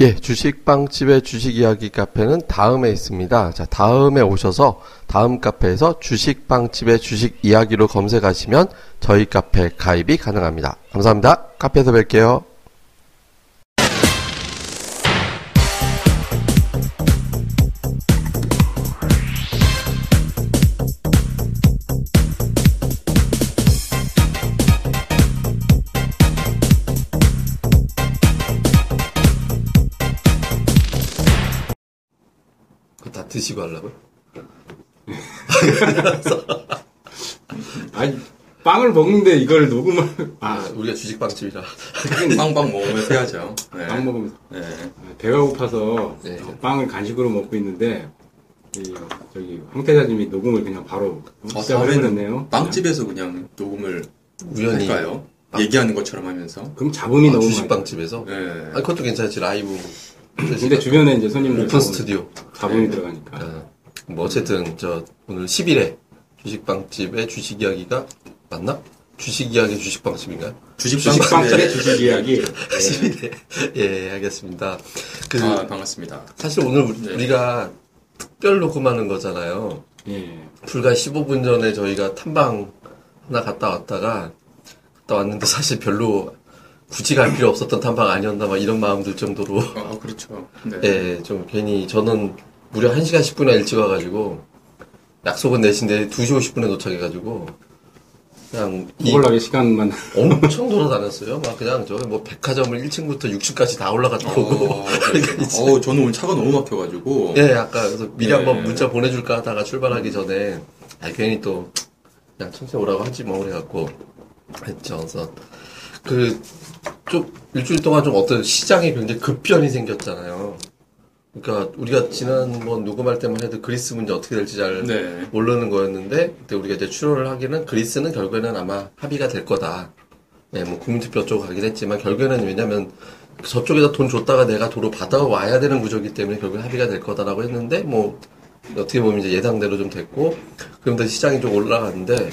예, 주식빵집의 주식 이야기 카페는 다음에 있습니다. 자, 다음에 오셔서 다음 카페에서 주식빵집의 주식 이야기로 검색하시면 저희 카페 가입이 가능합니다. 감사합니다. 카페에서 뵐게요. 드시고 하려고요? 아니 빵을 먹는데 이걸 녹음을 아, 아, 우리가 주식빵집이라. 빵빵 먹으면서 해야죠. 네. 빵 먹으면서 네. 아, 배가 고파서 네. 어, 빵을 간식으로 먹고 있는데 이, 저기 황태자님이 녹음을 그냥 바로 어, 다음에는 해놨네요. 빵집에서 그냥 녹음을 우연히. 할까요? 얘기하는 것처럼 하면서. 그럼 자본이 아, 너무 주식빵집에서? 네. 아, 그것도 괜찮지, 라이브. 근데 주변에 이제 손님들 오픈 스튜디오. 자본이 네. 들어가니까. 아, 뭐 어쨌든 저 오늘 10일에 주식빵집의 주식 이야기가 맞나? 주식 이야기 주식빵집인가요? 주식빵집의 주식 이야기. 10일에 예 알겠습니다. 그 아, 반갑습니다. 사실 오늘 우리- 네. 우리 가 특별 녹음하는 거잖아요. 예. 불과 15분 전에 저희가 탐방 하나 갔다 왔다가 갔다 왔는데 사실 별로 굳이 갈 필요 없었던 탐방 아니었나 막 이런 마음 들 정도로 아, 그렇죠. 네. 예, 좀 괜히 저는 무려 1 시간 10분이나 일찍 와가지고 약속은 내신데 2시 50분에 도착해가지고 그냥 이 호걸나게 시간만. 엄청 돌아다녔어요. 막 그냥 저 뭐 백화점을 1층부터 6층까지 다 올라갔다 오고 어, 어, 저는 오늘 차가 너무 막혀가지고. 예, 아까 그래서 미리 네. 한번 문자 보내줄까 하다가 출발하기 전에 아 괜히 또 그냥 천천히 오라고 하지 뭐 그래갖고 했죠. 그래서 그 좀 일주일 동안 좀 어떤 시장이 굉장히 급변이 생겼잖아요. 그러니까 우리가 지난번 녹음할 때만 해도 그리스 문제 어떻게 될지 잘 네. 모르는 거였는데 그때 우리가 이제 추론을 하기는 그리스는 결국에는 아마 합의가 될 거다. 네, 뭐 국민투표 쪽으로 가긴 했지만 결국에는 왜냐면 저쪽에다 돈 줬다가 내가 도로 받아와야 되는 구조이기 때문에 결국 합의가 될 거다라고 했는데 뭐 어떻게 보면 이제 예상대로 좀 됐고 그러면서 시장이 좀 올라갔는데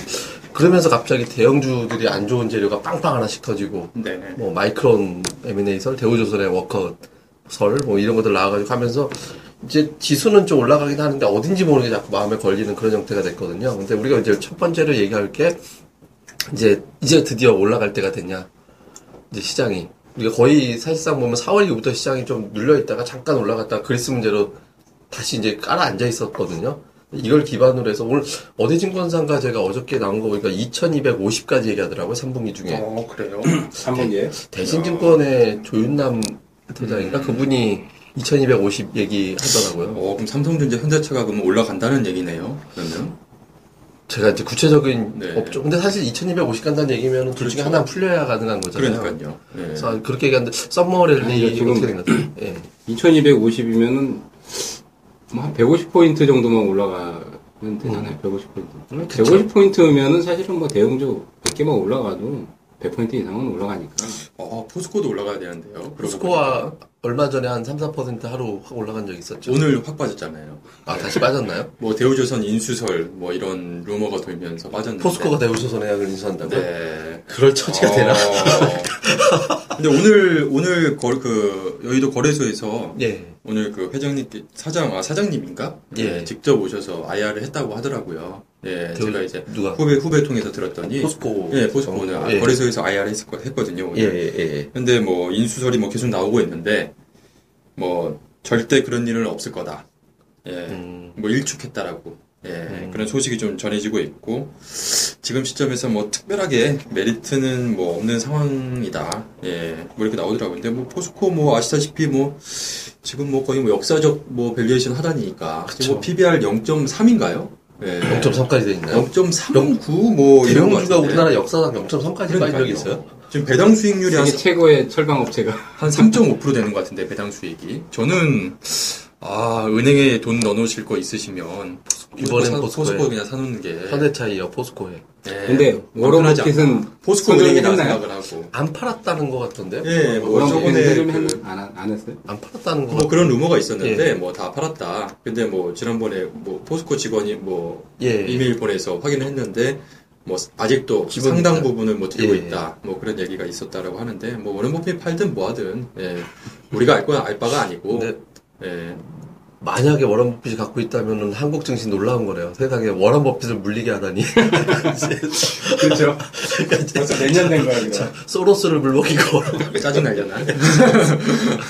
그러면서 갑자기 대형주들이 안 좋은 재료가 빵빵 하나씩 터지고 네. 뭐 마이크론 에미네이설, 대우조선의 워커설 뭐 이런 것들 나와가지고 하면서 이제 지수는 좀 올라가긴 하는데 어딘지 모르게 자꾸 마음에 걸리는 그런 형태가 됐거든요. 근데 우리가 이제 첫 번째로 얘기할 게 이제 이제 드디어 올라갈 때가 됐냐 이제 시장이 우리가 거의 사실상 보면 4월 이후부터 시장이 좀 눌려 있다가 잠깐 올라갔다가 그리스 문제로 다시 이제 깔아 앉아 있었거든요. 이걸 기반으로 해서 오늘 어디 증권사인가 제가 어저께 나온 거 보니까 2250까지 얘기하더라고요. 3분기 중에. 어, 그래요? 3분기에. 대신증권의 조윤남 대장인가 그분이 2250 얘기 하더라고요. 어, 그럼 삼성전자 현대차가 그럼 올라간다는 얘기네요. 그러면. 제가 이제 구체적인 네. 업종 근데 사실 2250 간다는 얘기면 둘 중에 그렇죠. 하나 풀려야 가능한 거잖아요. 그러니까요. 네. 그래서 그렇게 얘기하는데 썸머랠리 아니, 지금- 어떻게 된 거죠? 예. 2250이면은 뭐 한 150포인트 정도만 올라가면 되잖아요. 150포인트. 음, 그쵸. 150포인트면은 사실은 뭐 대형주 100개만 올라가도 100포인트 이상은 올라가니까. 어, 포스코도 올라가야 되는데요. 포스코가 얼마 전에 한 3, 4% 하루 확 올라간 적 있었죠. 오늘 확 빠졌잖아요. 아, 다시 빠졌나요? 뭐 대우조선 인수설 뭐 이런 루머가 돌면서 빠졌는데. 포스코가 대우조선의 약을 인수한다고요? 네. 그럴 처지가 되나? 어. 근데 오늘 오늘 거, 그 여의도 거래소에서 예. 오늘 그 회장님께 사장 아 사장님인가? 예. 직접 오셔서 IR을 했다고 하더라고요. 예, 그, 제가 이제 누가? 후배 후배 통해서 들었더니 포스코. 예, 포스코는 어, 아, 예. 거래소에서 IR 했, 했거든요. 예, 오늘. 예, 예. 근데 뭐 인수설이 뭐 계속 나오고 있는데 뭐 절대 그런 일은 없을 거다. 예, 음. 뭐 일축했다라고. 예, 음. 그런 소식이 좀 전해지고 있고 지금 시점에서 뭐 특별하게 메리트는 뭐 없는 상황이다. 예, 뭐 이렇게 나오더라고요. 근데 뭐 포스코 뭐 아시다시피 뭐 지금 뭐 거의 뭐 역사적 뭐 valuation 하단이니까 지금 뭐. PBR 0.3인가요? 예. 0.3까지 돼 있나요? 0.39 뭐 이런 거 대형주가. 우리나라 역사상 0.3까지 빠진 적이. 있어요? 지금 배당 수익률이 한 세계 최고의 철강 업체가 한 3.5% 되는 것 같은데 배당 수익이 저는 아 은행에 돈 넣어놓으실 거 있으시면 이번엔 사- 포스코에. 포스코 그냥 사놓는 게 현대차이요, 포스코에. 예, 근데 워런 불편하지 버핏은 않나. 포스코 은행이라? 생각을 하고 안 팔았다는 것 같던데요? 예, 뭐 그런 저번에 그- 했- 안, 안 했어요? 안 팔았다는 것 뭐. 그런 루머가 있었는데 예. 뭐다 팔았다. 근데 뭐 지난번에 뭐 포스코 직원이 뭐 예. 이메일 보내서 확인을 했는데 뭐 아직도 지분 상당. 부분을 뭐 들고 예. 있다. 뭐 그런 얘기가 있었다라고 하는데 뭐 워렌 버핏이 팔든 뭐하든 예. 우리가 알 거야 알 바가 아니고 근데 예. 만약에 워런 버핏이 갖고 있다면 한국 증시 놀라운 거래요. 세상에 워런 버핏을 물리게 하다니. 그렇죠. 벌써 몇년 된 거야, 이거. 소로스를 물먹이고 워런 버핏. 짜증 날려나?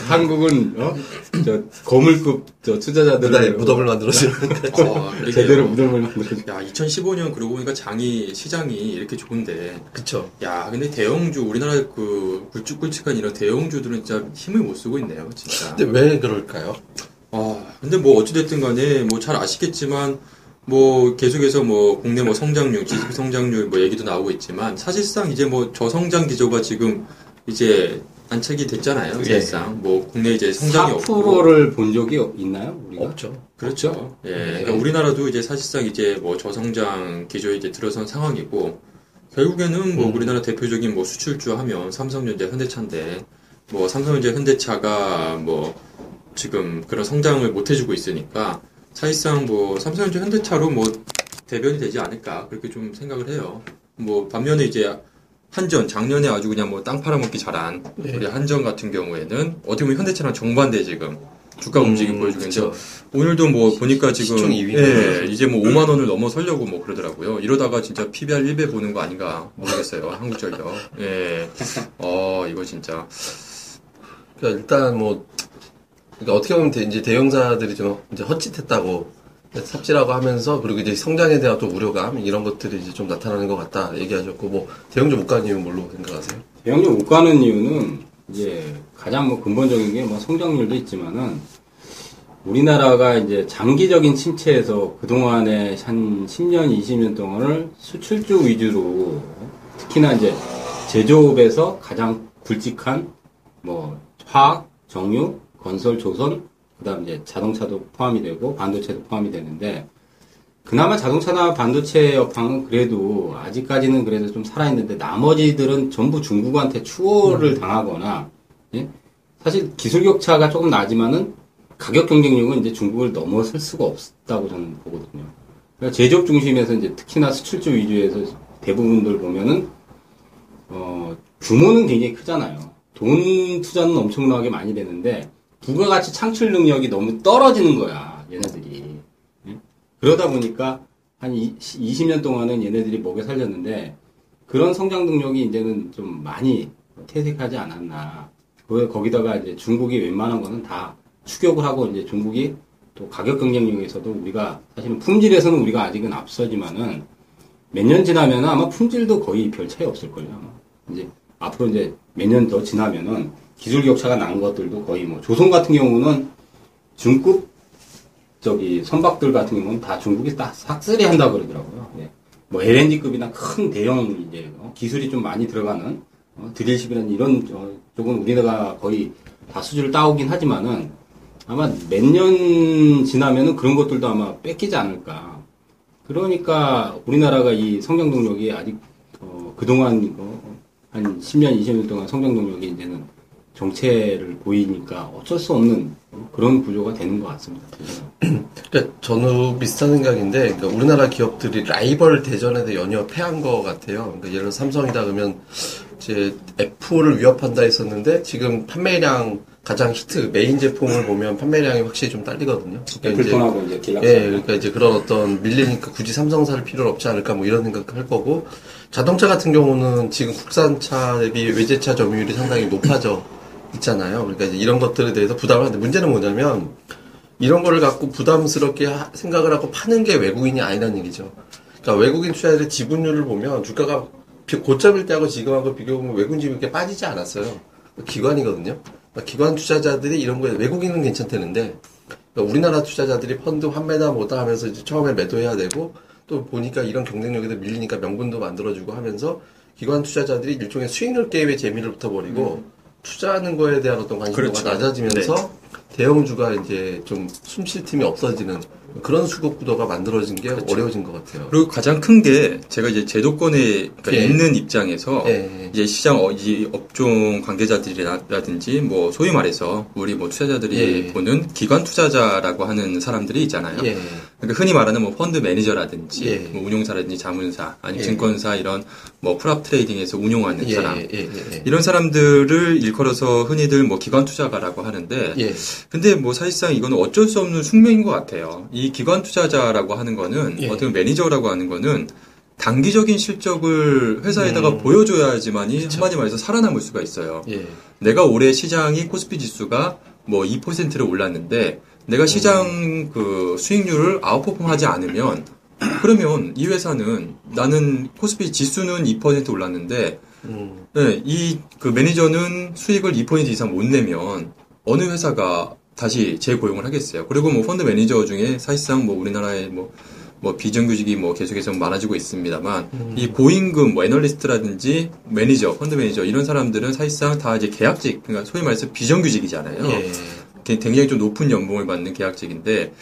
한국은, 어? 저, 거물급, 저, 투자자들. 그다음에 무덤을 만들어주는 어. 제대로 무덤을 만들어. 야, 2015년 그러고 보니까 장이 시장이 이렇게 좋은데 그쵸. 야, 근데 대형주 우리나라 그 굵직굵직한 이런 대형주들은 진짜 힘을 못 쓰고 있네요, 진짜. 근데 왜 그럴까요? 아, 근데 뭐 어찌됐든 간에 뭐 잘 아시겠지만 뭐 계속해서 뭐 국내 뭐 성장률, 지속 성장률 뭐 얘기도 나오고 있지만 사실상 이제 뭐 저성장 기조가 지금 이제 안착이 됐잖아요. 예. 사실상 뭐 국내 이제 성장이 없고 4%를 본 적이 있나요, 우리가? 없죠. 그렇죠. 예. 네. 그러니까 우리나라도 이제 사실상 이제 뭐 저성장 기조에 이제 들어선 상황이고 결국에는 뭐 음. 우리나라 대표적인 뭐 수출주 하면 삼성전자, 현대차인데 뭐 삼성전자, 현대차가 뭐 지금 그런 성장을 못 해주고 있으니까 사실상 뭐 삼성전자, 현대차로 뭐 대변이 되지 않을까 그렇게 좀 생각을 해요. 뭐 반면에 이제 한전 작년에 아주 그냥 뭐 땅 팔아먹기 잘한 네. 우리 한전 같은 경우에는 어떻게 보면 현대차랑 정반대 지금 주가 움직임 음, 보여주고 있는데. 오늘도 뭐 보니까 지금 시총 2위. 예, 이제 뭐 5만 원을 넘어서려고 뭐 그러더라고요. 이러다가 진짜 PBR 1배 보는 거 아닌가 모르겠어요. 한국전력. 예. 어, 이거 진짜 그러니까 일단 뭐 그러니까 어떻게 보면 대- 이제 대형사들이 좀 이제 헛짓했다고 삽질하고 하면서 그리고 이제 성장에 대한 또 우려감 이런 것들이 이제 좀 나타나는 것 같다 얘기하셨고 뭐 대형주 못 가는 이유는 뭘로 생각하세요? 대형주 못 가는 이유는 이제 가장 뭐 근본적인 게 뭐 성장률도 있지만은 우리나라가 이제 장기적인 침체에서 그동안에 한 10년, 20년 동안을 수출주 위주로 특히나 이제 제조업에서 가장 굵직한 뭐 화학, 정유, 건설, 조선, 그 다음 이제 자동차도 포함이 되고 반도체도 포함이 되는데 그나마 자동차나 반도체 업황은 그래도 아직까지는 그래도 좀 살아있는데 나머지들은 전부 중국한테 추월을 당하거나 예? 사실 기술 격차가 조금 나지만은 가격 경쟁력은 이제 중국을 넘어설 수가 없다고 저는 보거든요. 그러니까 제조업 중심에서 이제 특히나 수출주 위주에서 대부분들 보면은 어, 규모는 굉장히 크잖아요. 돈 투자는 엄청나게 많이 되는데 부가가치 창출 능력이 너무 떨어지는 거야 얘네들이. 예? 그러다 보니까 한 20 년 동안은 얘네들이 먹여 살렸는데 그런 성장 능력이 이제는 좀 많이 퇴색하지 않았나. 그 거기다가 이제 중국이 웬만한 거는 다 추격을 하고 이제 중국이 또 가격 경쟁력에서도 우리가 사실은 품질에서는 우리가 아직은 앞서지만은 몇 년 지나면 아마 품질도 거의 별 차이 없을 거예요. 아마. 이제 앞으로 이제 몇 년 더 지나면은 기술 격차가 난 것들도 거의 뭐 조선 같은 경우는 중급 저기 선박들 같은 경우는 다 중국이 다 싹쓸이 한다 그러더라고요. 예. 뭐 LNG급이나 큰 대형 이제 어, 기술이 좀 많이 들어가는 어, 드릴십이라는 이런 어, 쪽은 우리나라가 거의 다 수주를 따오긴 하지만은 아마 몇 년 지나면은 그런 것들도 아마 뺏기지 않을까. 그러니까 우리나라가 이 성장 동력이 아직 어, 그동안 어, 한 10년, 20년 동안 성장 동력이 이제는 정체를 보이니까 어쩔 수 없는 그런 구조가 되는 것 같습니다. 그러니까 저는 비슷한 생각인데 그러니까 우리나라 기업들이 라이벌 대전에서 연이어 패한 것 같아요. 그러니까 예를 들어 삼성이다 그러면 이제 애플을 위협한다 했었는데 지금 판매량 가장 히트 메인 제품을 보면 판매량이 확실히 좀 딸리거든요. 그러니까 이제 이제. 예, 그러니까 이제 그런 어떤 밀리니까 굳이 삼성 살 필요는 없지 않을까 뭐 이런 생각할 거고 자동차 같은 경우는 지금 국산차 대비 외제차 점유율이 상당히 높아져 있잖아요. 그러니까 이런 것들에 대해서 부담을 하는데 문제는 뭐냐면 이런 거를 갖고 부담스럽게 하- 생각을 하고 파는 게 외국인이 아니라는 얘기죠. 그러니까 외국인 투자자들의 지분율을 보면 주가가 비- 고점일 때하고 지금하고 비교해보면 외국인 지분이 빠지지 않았어요. 기관이거든요. 그러니까 기관 투자자들이 이런 거에 외국인은 괜찮다는데 그러니까 우리나라 투자자들이 펀드 환매나 뭐다 하면서 이제 처음에 매도해야 되고 또 보니까 이런 경쟁력에도 밀리니까 명분도 만들어주고 하면서 기관 투자자들이 일종의 수익률 게임의 재미를 붙어버리고 투자하는 거에 대한 어떤 관심도가 그렇죠. 낮아지면서 대형주가 이제 좀 숨쉴 틈이 없어지는 그런 수급 구도가 만들어진 게 그렇죠. 어려워진 것 같아요. 그리고 가장 큰 게 제가 이제 제도권에 그러니까 예. 있는 입장에서 예. 이제 시장 어, 이 업종 관계자들이라든지 뭐 소위 말해서 우리 뭐 투자자들이 예. 보는 기관 투자자라고 하는 사람들이 있잖아요. 예. 그러니까 흔히 말하는 뭐 펀드 매니저라든지 예. 뭐 운용사라든지 자문사 아니면 예. 증권사 이런 뭐 prop trading에서 운용하는 예. 사람. 이런 사람들을 일컬어서 흔히들 뭐 기관 투자가라고 하는데 예. 근데 뭐 사실상 이거는 어쩔 수 없는 숙명인 것 같아요. 이 기관 투자자라고 하는 거는 예. 어떻게 보면 매니저라고 하는 거는 단기적인 실적을 회사에다가 음. 보여줘야지만이 그쵸. 한마디 말해서 살아남을 수가 있어요. 예. 내가 올해 시장이 코스피 지수가 뭐 2%를 올랐는데 내가 시장 그 수익률을 아웃퍼폼하지 않으면 그러면 이 회사는 나는 코스피 지수는 2% 올랐는데 음. 네, 이그 매니저는 수익을 2% 이상 못 내면 어느 회사가 다시 재고용을 하겠어요. 그리고 뭐 펀드 매니저 중에 사실상 뭐 우리나라에 뭐, 뭐 비정규직이 뭐 계속해서 많아지고 있습니다.만 음. 이 고임금 뭐 애널리스트라든지 매니저, 펀드 매니저 이런 사람들은 사실상 다 이제 계약직, 그러니까 소위 말해서 비정규직이잖아요. 예. 게- 굉장히 좀 높은 연봉을 받는 계약직인데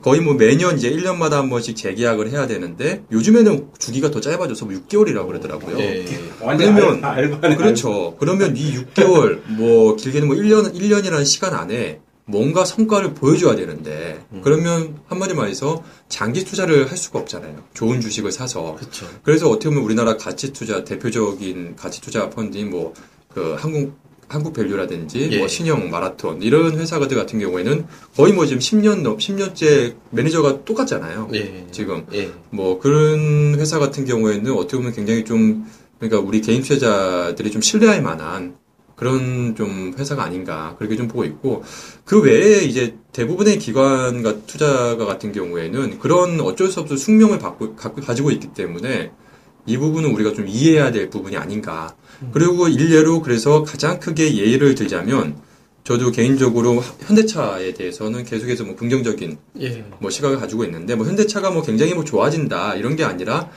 거의 뭐 매년 이제 1년마다 한 번씩 재계약을 해야 되는데 요즘에는 주기가 더 짧아져서 뭐 6개월이라고 그러더라고요. 예. 완전 그러면- 알바, 알바네. 그렇죠. 그러면 이 6개월, 뭐, 길게는 뭐 1년, 1년이라는 시간 안에 뭔가 성과를 보여줘야 되는데, 그러면 한마디 말해서 장기 투자를 할 수가 없잖아요. 좋은 주식을 사서. 그렇죠. 그래서 어떻게 보면 우리나라 가치 투자, 대표적인 가치 투자 펀드인 뭐, 그 한국, 한국 밸류라든지, 예. 뭐, 신영, 마라톤, 이런 회사들 같은 경우에는 거의 뭐 지금 10년, 넘, 10년째 매니저가 똑같잖아요. 예. 지금. 예. 뭐 그런 회사 같은 경우에는 어떻게 보면 굉장히 좀 그러니까 우리 개인 투자자들이 좀 신뢰할 만한 그런 좀 회사가 아닌가 그렇게 좀 보고 있고 그 외에 이제 대부분의 기관과 투자가 같은 경우에는 그런 어쩔 수 없이 숙명을 받고, 갖고 가지고 있기 때문에 이 부분은 우리가 좀 이해해야 될 부분이 아닌가 그리고 일례로 그래서 가장 크게 예를 들자면 저도 개인적으로 현대차에 대해서는 계속해서 뭐 긍정적인 예. 뭐 시각을 가지고 있는데 뭐 현대차가 뭐 굉장히 뭐 좋아진다 이런 게 아니라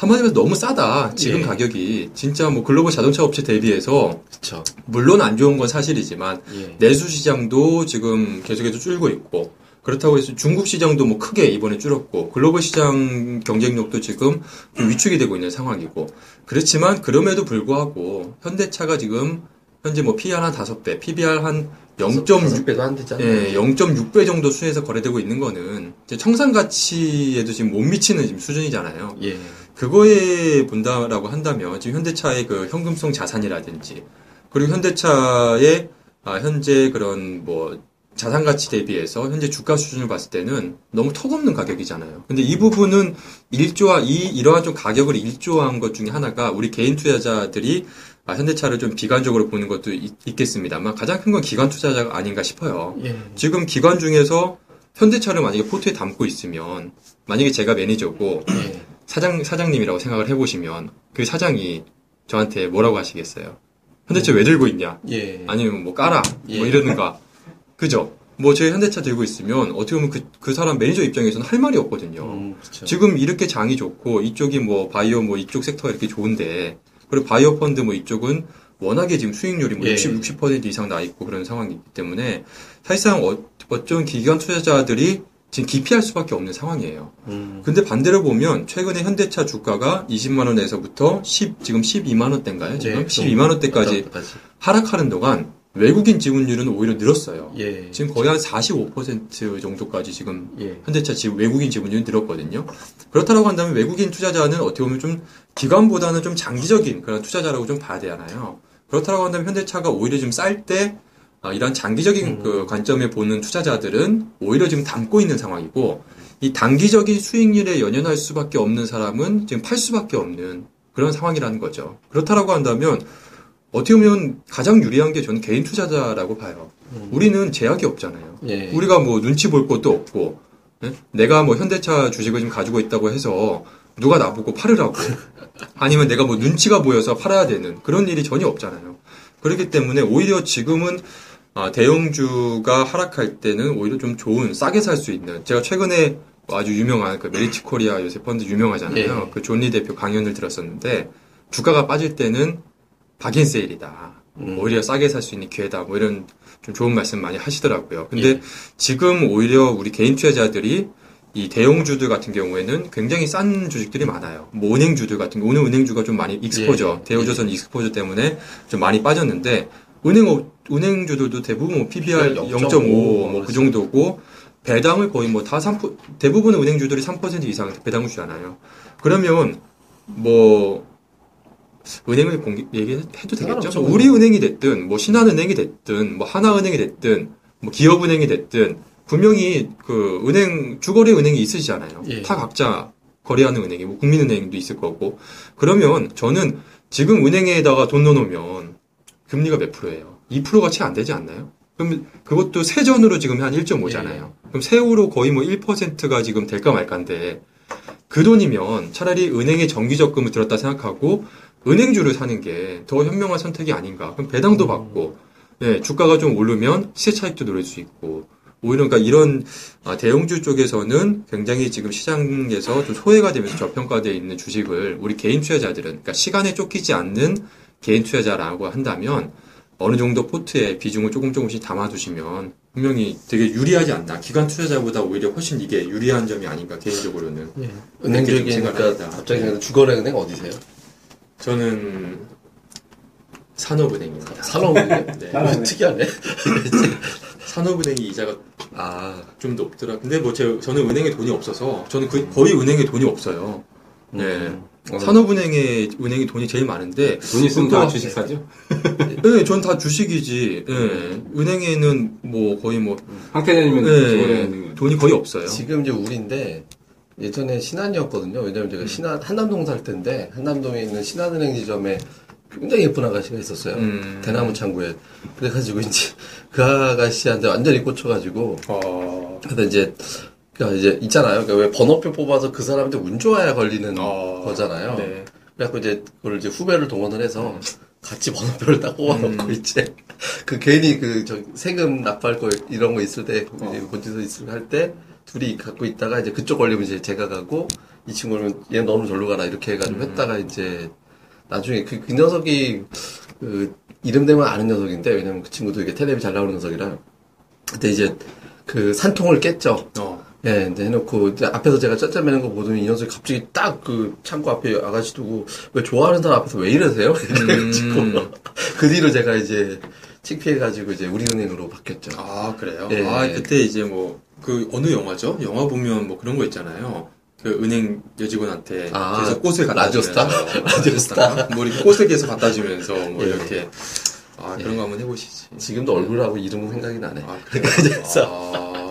한마디로 너무 싸다 지금 예. 가격이 진짜 뭐 글로벌 자동차 업체 대비해서 그렇죠. 물론 안 좋은 건 사실이지만 예. 내수 시장도 지금 계속해서 줄고 있고 그렇다고 해서 중국 시장도 뭐 크게 이번에 줄었고 글로벌 시장 경쟁력도 지금 좀 위축이 되고 있는 상황이고 그렇지만 그럼에도 불구하고 현대차가 지금 현재 뭐 PER 한 5배, PBR 한 0.6 배도 안 되잖아요. 예, 0.6배 정도 수에서 거래되고 있는 거는 청산 가치에도 지금 못 미치는 지금 수준이잖아요. 예. 그거에 본다라고 한다면 지금 현대차의 그 현금성 자산이라든지 그리고 현대차의 아, 현재 그런 뭐 자산 가치 대비해서 현재 주가 수준을 봤을 때는 너무 턱없는 가격이잖아요. 근데 이 부분은 일조화 이 이러한 좀 가격을 일조한 것 중에 하나가 우리 개인 투자자들이 아, 현대차를 좀 비관적으로 보는 것도 있, 있겠습니다만 가장 큰 건 기관 투자자가 아닌가 싶어요. 예. 지금 기관 중에서 현대차를 만약에 포트에 담고 있으면 만약에 제가 매니저고 예. 사장 사장님이라고 생각을 해보시면 그 사장이 저한테 뭐라고 하시겠어요? 현대차 왜 들고 있냐? 예. 아니면 뭐 예. 뭐 이러는가? 그죠? 뭐제 현대차 들고 있으면 어떻게 보면 그, 그 사람 매니저 입장에서는 할 말이 없거든요. 음. 지금 이렇게 장이 좋고 이쪽이 뭐 바이오 뭐 이쪽 sector가 이렇게 좋은데 그리고 바이오 펀드 뭐 이쪽은 워낙에 지금 수익률이 뭐 예. 60, 60% 이상 나 있고 그런 상황이기 때문에 사실상 어, 어떤 기관 투자자들이 지금 기피할 수밖에 없는 상황이에요. 음. 근데 반대로 보면 최근에 현대차 주가가 20만 원에서부터 10 지금 12만 원대인가요? 지금 네, 12만 원대까지. 하락하는 동안 외국인 지분율은 오히려 늘었어요. 예. 지금 거의 한 45% 정도까지 지금 예. 현대차 지금 외국인 지분율이 늘었거든요. 그렇다고 한다면 외국인 투자자는 어떻게 보면 좀 기관보다는 좀 장기적인 그런 투자자라고 좀 봐야 되잖아요. 그렇다고 한다면 현대차가 오히려 좀 쌀때 아, 이런 장기적인 그 관점에 보는 투자자들은 오히려 지금 담고 있는 상황이고 이 단기적인 수익률에 연연할 수밖에 없는 사람은 지금 팔 수밖에 없는 그런 상황이라는 거죠. 그렇다라고 한다면 어떻게 보면 가장 유리한 게 저는 개인 투자자라고 봐요. 우리는 제약이 없잖아요. 예. 우리가 뭐 눈치 볼 것도 없고 예? 내가 뭐 현대차 주식을 지금 가지고 있다고 해서 누가 나보고 팔으라고 아니면 내가 뭐 눈치가 보여서 팔아야 되는 그런 일이 전혀 없잖아요. 그렇기 때문에 오히려 지금은 아, 대형주가 하락할 때는 오히려 좀 좋은 싸게 살 수 있는 제가 최근에 아주 유명한 그 메리츠 코리아 요새 펀드 유명하잖아요. 예. 그 존리 대표 강연을 들었었는데 주가가 빠질 때는 바겐세일이다. 음. 오히려 싸게 살 수 있는 기회다. 뭐 이런 좀 좋은 말씀 많이 하시더라고요. 근데 예. 지금 오히려 우리 개인 투자자들이 이 대형주들 같은 경우에는 굉장히 싼 주식들이 많아요. 뭐 은행주들 같은 경우, 오늘 은행주가 좀 많이 익스포저, 예. 대우조선 익스포저 때문에 좀 많이 빠졌는데, 은행, 은행주들도 대부분 뭐 PBR 0.5 0.5, 뭐뭐그 정도고, 배당을 거의 뭐 다 3%, 대부분의 은행주들이 3% 이상 배당을 주잖아요. 그러면, 뭐, 은행을 공개, 얘기해도 되겠죠? 상관없죠. 뭐 우리 은행이 됐든, 뭐 신한은행이 됐든, 뭐 하나은행이 됐든, 뭐 기업은행이 됐든, 분명히 그 은행, 주거래 은행이 있으시잖아요. 예. 다 각자 거래하는 은행이, 뭐 국민은행도 있을 거고. 그러면 저는 지금 은행에다가 돈 넣어놓으면 금리가 몇 프로예요? 2%가 채 안 되지 않나요? 그럼 그것도 세전으로 지금 한 1.5잖아요. 그럼 세후로 거의 뭐 1%가 지금 될까 말까인데 그 돈이면 차라리 은행에 정기 적금을 들었다 생각하고 은행주를 사는 게 더 현명한 선택이 아닌가. 그럼 배당도 받고, 예, 주가가 좀 오르면 시세 차익도 노릴 수 있고, 오히려 그러니까 이런 아, 대형주 쪽에서는 굉장히 지금 시장에서 좀 소외가 되면서 저평가되어 있는 주식을 우리 개인 투자자들은, 그러니까 시간에 쫓기지 않는 개인 투자자라고 한다면 어느 정도 포트에 비중을 조금 조금씩 담아두시면 분명히 되게 유리하지 않나. 기관 투자자보다 오히려 훨씬 이게 유리한 점이 아닌가 개인적으로는. 예. 은행 좀 얘기니까 생각합니다. 갑자기 생각나 주거래은행 어디세요? 저는 산업은행입니다. 산업은행? 네. 특이하네. 산업은행이 이자가 아, 좀 높더라. 근데 뭐 제, 저는 은행에 돈이 없어서 저는 그- 거의 은행에 돈이 없어요. 네. 음. 산업은행에 은행이 돈이 제일 많은데 돈 있으면 또- 다 주식 사죠? 네, 전 다 주식이지. 네. 은행에는 뭐 거의 뭐 황태자님은 네, 주거래는 돈이 거의 없어요. 지금 이제 우리인데 예전에 신한이었거든요. 왜냐면 제가 신한 한남동 살 때인데 한남동에 있는 신한은행 지점에 굉장히 예쁜 아가씨가 있었어요. 음. 대나무 창구에. 그래가지고 이제 그 아가씨한테 완전히 꽂혀가지고 어, 그래서 이제 그러니까 이제 있잖아요. 그러니까 왜 번호표 뽑아서 그 사람한테 운 좋아야 걸리는 어, 거잖아요. 네. 그래갖고 이제 그걸 이제 후배를 동원을 해서 같이 번호표를 딱 뽑아놓고 음. 이제 그 괜히 그 저 세금 납부할 거 이런 거 있을 때 어. 고지서 있을 할 때 둘이 갖고 있다가 이제 그쪽 걸리면 이제 제가 가고 이 친구는 얘 너는 절로 가라 이렇게 해가지고 음. 했다가 이제 나중에 그, 그 녀석이 그 이름 되면 아는 녀석인데 왜냐면 그 친구도 이게 텔레비 잘 나오는 녀석이라 그때 이제 그 산통을 깼죠. 어, 예, 근데 해놓고, 이제 앞에서 제가 짜짜매는 거 보더니 이 녀석이 갑자기 딱 그 창고 앞에 아가씨 두고, 왜 좋아하는 사람 앞에서 왜 이러세요? 그래가지고, 음. 그 뒤로 제가 이제 창피해가지고 이제 우리은행으로 바뀌었죠. 아 그래요? 예. 아 그때 이제 뭐 그 어느 영화죠? 영화 보면 뭐 그런 거 있잖아요. 그 은행 여직원한테 아, 계속 꽃을 갖다 라디오스타? 주면서 라디오스타? 뭐 이렇게 꽃을 계속 갖다 주면서 뭐 예. 이렇게 아 그런 거 한번 해보시지. 지금도 얼굴하고 이름은 생각이 나네. 아 그래서, 아,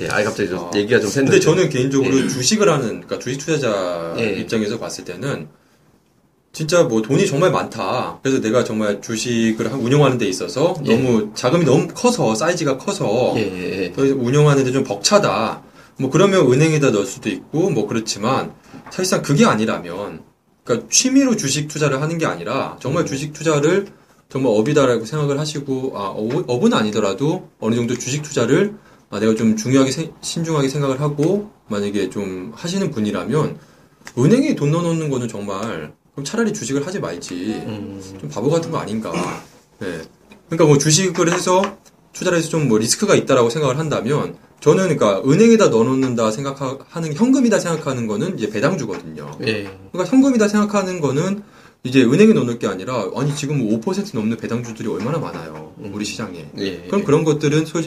예, 아 갑자기 좀 아. 얘기가 좀 샜는데. 근데 저는 개인적으로 주식을 하는, 그러니까 주식 투자자 예. 입장에서 봤을 때는 진짜 뭐 돈이 정말 많다. 그래서 내가 정말 주식을 하- 운영하는 데 있어서 예. 너무 자금이 너무 커서 사이즈가 커서 예, 예, 예. 더 운영하는데 좀 벅차다. 뭐 그러면 은행에다 넣을 수도 있고 뭐 그렇지만 사실상 그게 아니라면 그러니까 취미로 주식 투자를 하는 게 아니라 정말 주식 투자를 정말 업이다라고 생각을 하시고 아 업- 업은 아니더라도 어느 정도 주식 투자를 아, 내가 좀 중요하게 세- 신중하게 생각을 하고 만약에 좀 하시는 분이라면 은행에 돈 넣어놓는 거는 정말 그럼 차라리 주식을 하지 말지 음, 좀 바보 같은 거 아닌가. 네. 그러니까 뭐 주식을 해서 투자를 해서 좀 뭐 리스크가 있다라고 생각을 한다면 저는 그러니까 은행에다 넣어놓는다 생각하는 현금이다 생각하는 거는 이제 배당주거든요. 예. 그러니까 현금이다 생각하는 거는 이제 은행에 넣을 게 아니라 아니 지금 뭐5% 넘는 배당주들이 얼마나 많아요 우리 시장에. 예. 그럼 그런 것들은 소-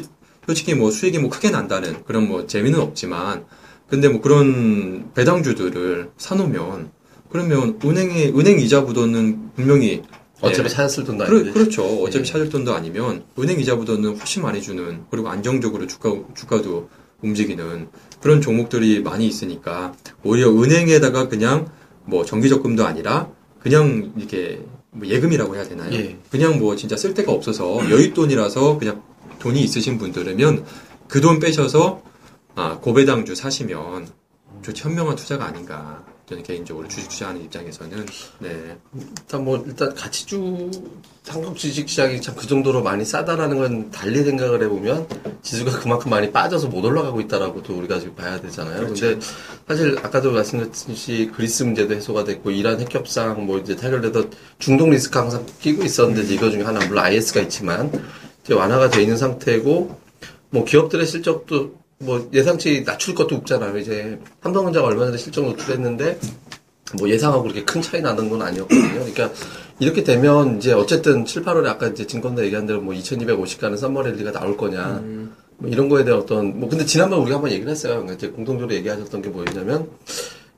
솔직히 뭐 수익이 뭐 크게 난다는 그런 뭐 재미는 없지만 근데 뭐 그런 배당주들을 사놓으면 그러면 은행에 은행 이자 묻어는 분명히 어차피 예. 찾았을 돈도 그러, 아닌데. 그렇죠. 어차피 예. 찾을 돈도 아니면 은행 이자보다는 훨씬 많이 주는 그리고 안정적으로 주가 주가도 움직이는 그런 종목들이 많이 있으니까 오히려 은행에다가 그냥 뭐 정기적금도 아니라 그냥 이렇게 뭐 예금이라고 해야 되나요? 예. 그냥 뭐 진짜 쓸 데가 없어서 여윳돈이라서 그냥 돈이 있으신 분들이면 그 돈 빼셔서 아 고배당주 사시면 좋지 현명한 투자가 아닌가 저는 개인적으로 주식 투자하는 입장에서는 네. 일단 뭐 일단 가치주 한국 주식 시장이 참 그 정도로 많이 싸다라는 건 달리 생각을 해보면 지수가 그만큼 많이 빠져서 못 올라가고 있다라고 또 우리가 지금 봐야 되잖아요. 그렇죠. 근데 사실 아까도 말씀드렸듯이 그리스 문제도 해소가 됐고 이란 핵협상 뭐 이제 타결돼서 중동 리스크 항상 끼고 있었는데 이거 중에 하나 물론 IS가 있지만 완화가 돼 있는 상태고 뭐 기업들의 실적도 뭐 예상치 낮출 것도 없잖아요. 이제 삼성전자가 얼마 전에 실적 노출했는데 뭐 예상하고 그렇게 큰 차이 나는 건 아니었거든요. 그러니까 이렇게 되면 이제 어쨌든 7, 8월에 아까 이제 증권사 얘기한 대로 뭐 2250 가는 썸머랠리가 나올 거냐. 뭐 이런 거에 대한 어떤 뭐 근데 지난번 우리가 한번 얘기를 했어요. 그러니까 이제 공통적으로 얘기하셨던 게 뭐였냐면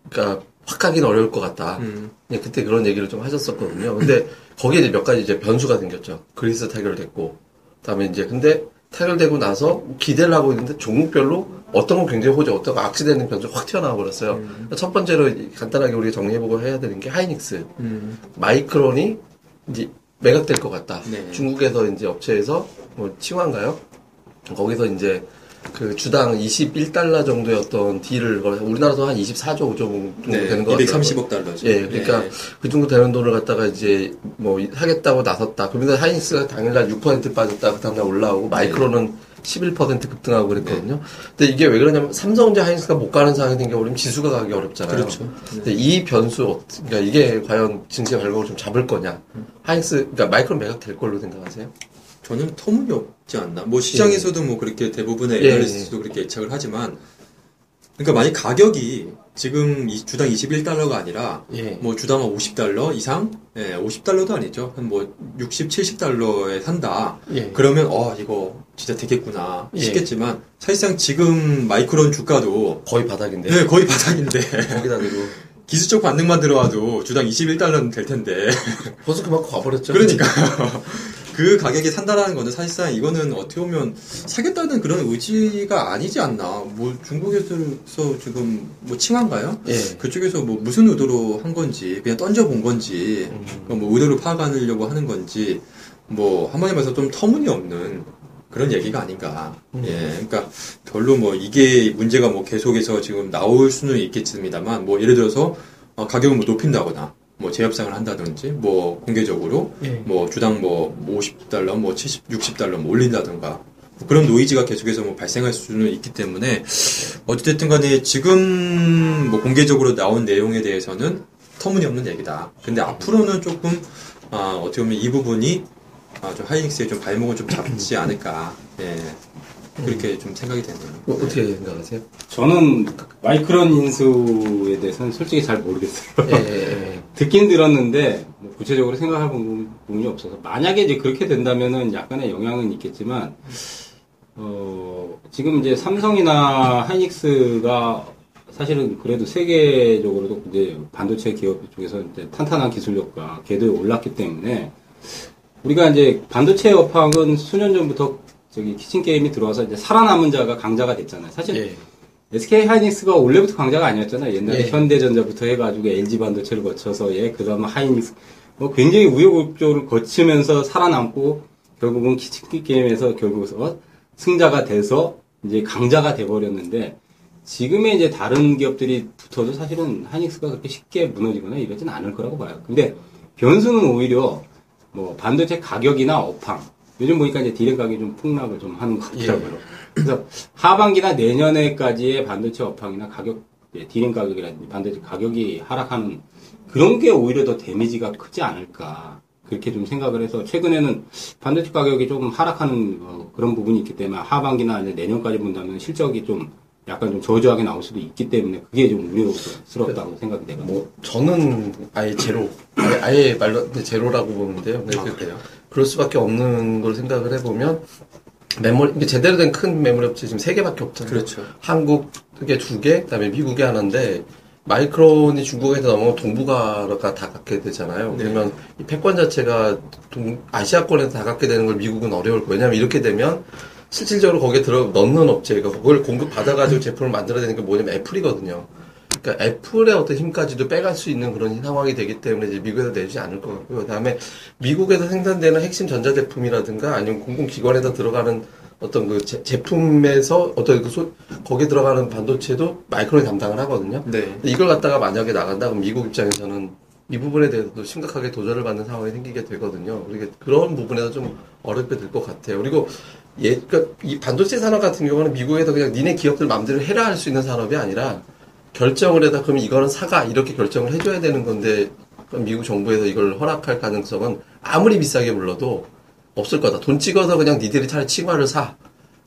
그러니까 확 가기는 어려울 것 같다. 음. 예, 그때 그런 얘기를 좀 하셨었거든요. 근데 거기에 이제 몇 가지 이제 변수가 생겼죠. 그리스 타결됐고, 그 다음에 이제 근데 타결되고 나서 기대를 하고 있는데 종목별로 어떤 건 굉장히 호재, 어떤 건 악시되는 변수가 확 튀어나와 버렸어요. 첫 번째로 간단하게 우리가 정리해보고 해야 되는 게 하이닉스, 음. 마이크론이 이제 매각될 것 같다. 네. 중국에서 이제 업체에서 뭐 칭화인가요? 거기서 이제 그 주당 21달러 정도였던 딜을 걸- 우리나라도 한 24조 5조 정도 네, 되는 것 같아요. 230억 달러죠. 예, 그러니까 네. 그 정도 되는 돈을 갖다가 이제 뭐 하겠다고 나섰다. 그러면서 하이닉스가 당일날 6% 빠졌다. 그 다음날 올라오고 마이크로는 11% 급등하고 그랬거든요. 근데 이게 왜 그러냐면 삼성전자 하이닉스가 못 가는 상황이 생겨버리면 지수가 가기 어렵잖아요. 그렇죠. 근데 이 변수, 그러니까 이게 과연 증시 발목을 좀 잡을 거냐. 하이닉스, 그러니까 마이크로 매각 될 걸로 생각하세요? 저는 터무니없지 않나. 뭐 시장에서도 뭐 그렇게 대부분의 예, 애널리스트도 그렇게 예측을 하지만, 그러니까 만약 가격이 지금 이 주당 21달러가 아니라 예. 뭐 주당 한 50달러 이상, 예, 50달러도 아니죠. 한 뭐 60, 70달러에 산다. 예. 그러면 어 이거 진짜 되겠구나 예. 싶겠지만 사실상 지금 마이크론 주가도 거의 바닥인데. 네, 거의 바닥인데 거기다 대고. 기술적 반등만 들어와도 주당 21달러는 될 텐데 벌써 그만큼 가버렸죠. 그러니까요. 그 가격에 산다라는 거는 사실상 이거는 어떻게 보면 사겠다는 그런 의지가 아니지 않나. 뭐 중국에서 지금 뭐 칭한가요? 예. 그쪽에서 뭐 무슨 의도로 한 건지 그냥 던져본 건지 음. 뭐 의도를 파악하려고 하는 건지 뭐 한마디 말해서 좀 터무니없는 그런 얘기가 아닌가. 음. 예, 그러니까 별로 뭐 이게 문제가 뭐 계속해서 지금 나올 수는 있겠습니다만 뭐 예를 들어서 어, 가격을 뭐 높인다거나 뭐 재협상을 한다든지 뭐 공개적으로 예. 뭐 주당 뭐 50달러 뭐 70, 60달러 뭐 올린다든가 뭐 그런 노이즈가 계속해서 뭐 발생할 수는 있기 때문에 어찌됐든 간에 지금 뭐 공개적으로 나온 내용에 대해서는 터무니없는 얘기다. 근데 앞으로는 조금 아, 어떻게 보면 이 부분이 아, 좀 하이닉스의 좀 발목을 좀 잡지 않을까. 예. 그렇게 좀 생각이 되네요. 뭐 어떻게 생각하세요? 저는 마이크론 인수에 대해서는 솔직히 잘 모르겠어요. 예, 예, 예. 듣긴 들었는데 뭐 구체적으로 생각할 부분- 부분이 없어서 만약에 이제 그렇게 된다면은 약간의 영향은 있겠지만 어 지금 이제 삼성이나 하이닉스가 사실은 그래도 세계적으로도 이제 반도체 기업 쪽에서 이제 탄탄한 기술력과 궤도에 올랐기 때문에 우리가 이제 반도체 업황은 수년 전부터 저기 키친 게임이 들어와서 이제 살아남은 자가 강자가 됐잖아요. 사실 예. SK 하이닉스가 원래부터 강자가 아니었잖아요. 옛날에 예. 현대전자부터 해가지고 LG 반도체를 거쳐서 예, 그다음에 하이닉스 뭐 굉장히 우여곡절을 거치면서 살아남고 결국은 키친 게임에서 결국 어, 승자가 돼서 이제 강자가 돼버렸는데 지금의 이제 다른 기업들이 붙어도 사실은 하이닉스가 그렇게 쉽게 무너지거나 이러진 않을 거라고 봐요. 근데 변수는 오히려 뭐 반도체 가격이나 업황 요즘 보니까 이제 디램 가격이 좀 폭락을 좀 하는 것 같더라고요. 그래서 하반기나 내년에까지의 반도체 업황이나 가격, 예, 디램 가격이라든지 반도체 가격이 하락하는 그런 게 오히려 더 데미지가 크지 않을까. 그렇게 좀 생각을 해서 최근에는 반도체 가격이 좀 하락하는 어, 그런 부분이 있기 때문에 하반기나 이제 내년까지 본다면 실적이 좀 약간 좀 저조하게 나올 수도 있기 때문에 그게 좀 우려스럽다고 생각이 돼요. 뭐 저는 아예 제로, 아예, 아예 말로 제로라고 보는데요. 근데 아, 그- 그래요? 그럴 수밖에 없는 걸 생각을 해보면 메모리 이게 제대로 된 큰 메모리 업체 지금 세 개밖에 없잖아요. 그렇죠. 한국에 두 개, 그다음에 미국에 하나인데 마이크론이 중국에서 넘어가면 동북아가 다 갖게 되잖아요. 네. 그러면 이 패권 자체가 동- 아시아권에서 다 갖게 되는 걸 미국은 어려울 거예요. 왜냐하면 이렇게 되면 실질적으로 거기에 들어 넣는 업체가 그걸 공급 받아가지고 제품을 만들어야 되는 게 뭐냐면 애플이거든요. 그러니까 애플의 어떤 힘까지도 빼갈 수 있는 그런 상황이 되기 때문에 이제 미국에서 내주지 않을 것 같고요. 그다음에 미국에서 생산되는 핵심 전자제품이라든가 아니면 공공기관에서 들어가는 어떤 그 제, 제품에서 어떤 그 소, 거기에 들어가는 반도체도 마이크론이 담당을 하거든요. 네. 이걸 갖다가 만약에 나간다 그럼 미국 입장에서는 이 부분에 대해서도 심각하게 도전을 받는 상황이 생기게 되거든요. 그러니까 그런 부분에서 좀 어렵게 될 것 같아요. 그리고 예, 그러니까 이 반도체 산업 같은 경우는 미국에서 그냥 니네 기업들 마음대로 해라 할 수 있는 산업이 아니라 결정을 해다 그러면 이거는 사가 이렇게 결정을 해줘야 되는 건데 미국 정부에서 이걸 허락할 가능성은 아무리 비싸게 불러도 없을 거다. 돈 찍어서 그냥 니들이 차라리 치마를 사.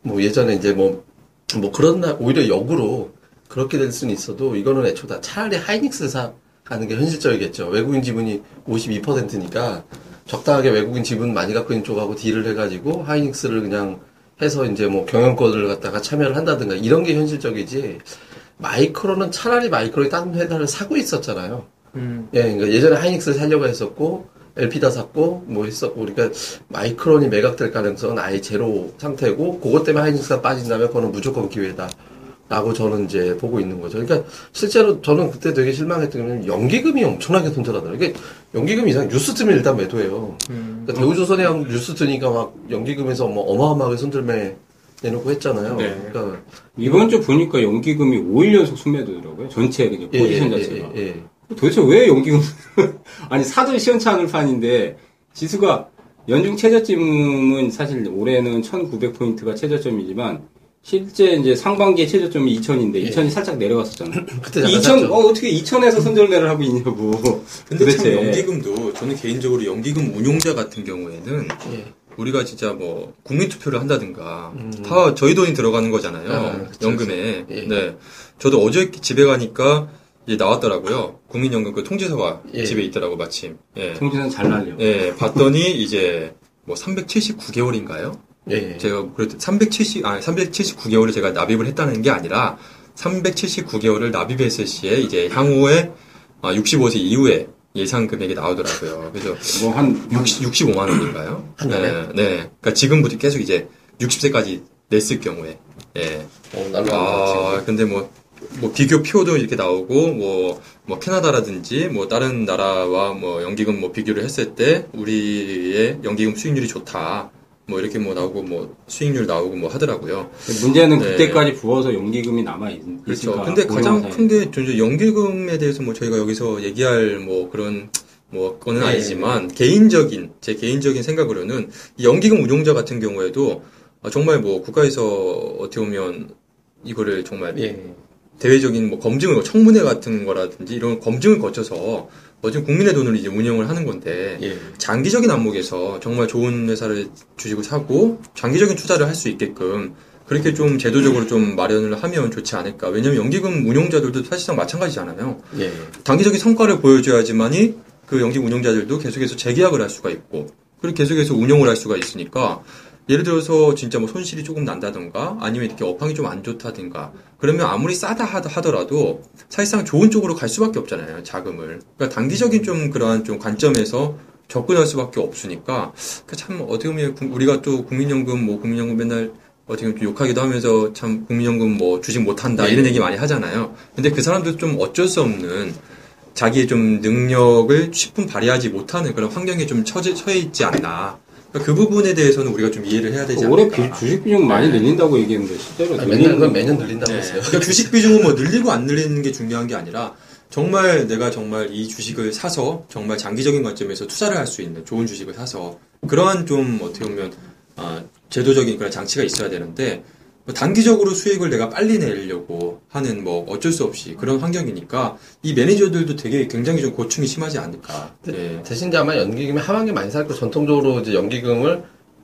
뭐 예전에 이제 뭐 뭐 그런 날 오히려 역으로 그렇게 될 수는 있어도 이거는 애초다 차라리 하이닉스 사 가는 게 현실적이겠죠. 외국인 지분이 52%니까 적당하게 외국인 지분 많이 갖고 있는 쪽하고 딜을 해가지고 하이닉스를 그냥 해서 이제 뭐 경영권을 갖다가 참여를 한다든가 이런 게 현실적이지 마이크로는 차라리 마이크로의 다른 회사를 사고 있었잖아요. 음. 예, 그러니까 예전에 하이닉스를 살려고 했었고 LP다 샀고 뭐 했었고 그러니까 마이크론이 매각될 가능성은 아예 제로 상태고 그것 때문에 하이닉스가 빠진다면 그거는 무조건 기회다. 라고 저는 이제 보고 있는 거죠. 그러니까 실제로 저는 그때 되게 실망했던 게 연기금이 엄청나게 손절하더라고요. 이게 연기금 이상 뉴스 뜨면 일단 매도해요. 그러니까 대우조선해양 뉴스 뜨니까 막 연기금에서 뭐 어마어마하게 손들매 내놓고 했잖아요. 네. 그러니까 이번 주 보니까 연기금이 5일 연속 순매도더라고요. 전체 그냥 예, 포지션 예, 자체가. 예, 예. 도대체 왜 연기금 아니 사도 시원치 않을 판인데 지수가 연중 최저점은 사실 올해는 1,900포인트가 최저점이지만 실제 이제 상반기에 최저점이 2,000인데 예. 2,000이 살짝 내려갔었잖아요. 그때 잠깐 2,000 샀죠. 어 어떻게 2,000에서 손절매를 하고 있냐고. 근데 참 도대체. 연기금도 저는 개인적으로 연기금 운용자 같은 경우에는 예. 우리가 진짜 뭐 국민 투표를 한다든가 음. 다 저희 돈이 들어가는 거잖아요. 아, 그쵸, 연금에. 예. 네. 저도 어제 집에 가니까 이제 나왔더라고요. 국민연금 그 통지서가 예. 집에 있더라고 마침. 예. 통지는 잘 날려. 예. 봤더니 이제 뭐 379개월인가요? 예. 제가 그래도 370, 아, 379개월을 제가 납입을 했다는 게 아니라 379개월을 납입했을 시에 이제 향후에 아, 65세 이후에 예상 금액이 나오더라고요. 그래서 뭐한 60, 65만 원인가요? 네, 네. 그러니까 지금부터 계속 이제 60세까지 냈을 경우에. 예. 어, 날로 아, 근데 뭐, 뭐 비교 표도 이렇게 나오고 뭐, 뭐 캐나다라든지 뭐 다른 나라와 뭐 연기금 뭐 비교를 했을 때 우리의 연기금 수익률이 좋다. 뭐 이렇게 뭐 나오고 뭐 수익률 나오고 뭐 하더라고요. 문제는 네. 그때까지 부어서 연기금이 남아 있, 그렇죠. 있으니까 근데 가장. 큰 게 연기금에 대해서 뭐 저희가 여기서 얘기할 뭐 그런 뭐 거는 네. 아니지만 개인적인 제 개인적인 생각으로는 이 연기금 운용자 같은 경우에도 아, 정말 뭐 국가에서 어떻게 보면 이거를 정말 예. 대외적인 뭐 검증을 뭐 청문회 같은 거라든지 이런 검증을 거쳐서 어쨌든 국민의 돈으로 이제 운영을 하는 건데 예. 장기적인 안목에서 정말 좋은 회사를 주식을 사고 장기적인 투자를 할 수 있게끔 그렇게 좀 제도적으로 좀 마련을 하면 좋지 않을까. 왜냐면 연기금 운용자들도 사실상 마찬가지잖아요. 예. 단기적인 성과를 보여줘야지만이 그 연기금 운용자들도 계속해서 재계약을 할 수가 있고 그리고 계속해서 운용을 할 수가 있으니까 예를 들어서 진짜 뭐 손실이 조금 난다던가 아니면 이렇게 업황이 좀 안 좋다든가 그러면 아무리 싸다 하더- 하더라도 사실상 좋은 쪽으로 갈 수밖에 없잖아요 자금을 그러니까 단기적인 좀 그러한 좀 관점에서 접근할 수밖에 없으니까 그참 어떻게 보면 구- 우리가 또 국민연금 뭐 국민연금 맨날 어떻게 보면 좀 욕하기도 하면서 참 국민연금 뭐 주식 못한다 네. 이런 얘기 많이 하잖아요 근데 그 사람들 좀 어쩔 수 없는 자기의 좀 능력을 쉽분 발휘하지 못하는 그런 환경에 좀 처해 있지 않나. 그러니까 그 부분에 대해서는 우리가 좀 이해를 해야 되지 올해 않을까. 비- 주식 비중 많이 늘린다고 얘기했는데 실제로 아니, 늘리는 맨날 건 매년 늘린다고 네. 했어요. 그러니까 주식 비중은 뭐 늘리고 안 늘리는 게 중요한 게 아니라 정말 내가 정말 이 주식을 사서 정말 장기적인 관점에서 투자를 할 수 있는 좋은 주식을 사서 그러한 좀 어떻게 보면 아, 제도적인 그런 장치가 있어야 되는데 뭐 단기적으로 수익을 내가 빨리 내려고 하는 뭐 어쩔 수 없이 그런 환경이니까 이 매니저들도 되게 굉장히 좀 고충이 심하지 않을까. 예. 대신 아마 연기금이 하반기 많이 살거 전통적으로 이제 연기금을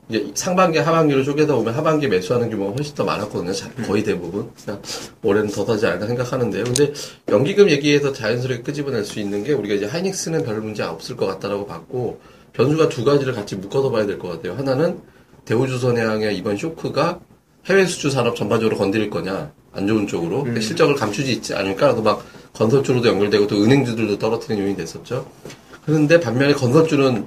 이제 상반기 하반기로 쪼개다 보면 하반기 매수하는 규모가 훨씬 더 많았거든요. 자- 거의 대부분. 그러니까 올해는 더 사지 않을까 생각하는데요. 근데 연기금 얘기에서 자연스럽게 끄집어낼 수 있는 게 우리가 이제 하이닉스는 별 문제 없을 것 같다라고 봤고 변수가 두 가지를 같이 묶어서 봐야 될 것 같아요. 하나는 대우조선해양의 이번 쇼크가 해외 수주 산업 전반적으로 건드릴 거냐 안 좋은 쪽으로 그러니까 실적을 감추지 있지 않을까 그래서 막 건설 주로도 연결되고 또 은행주들도 떨어뜨리는 요인이 됐었죠. 그런데 반면에 건설주는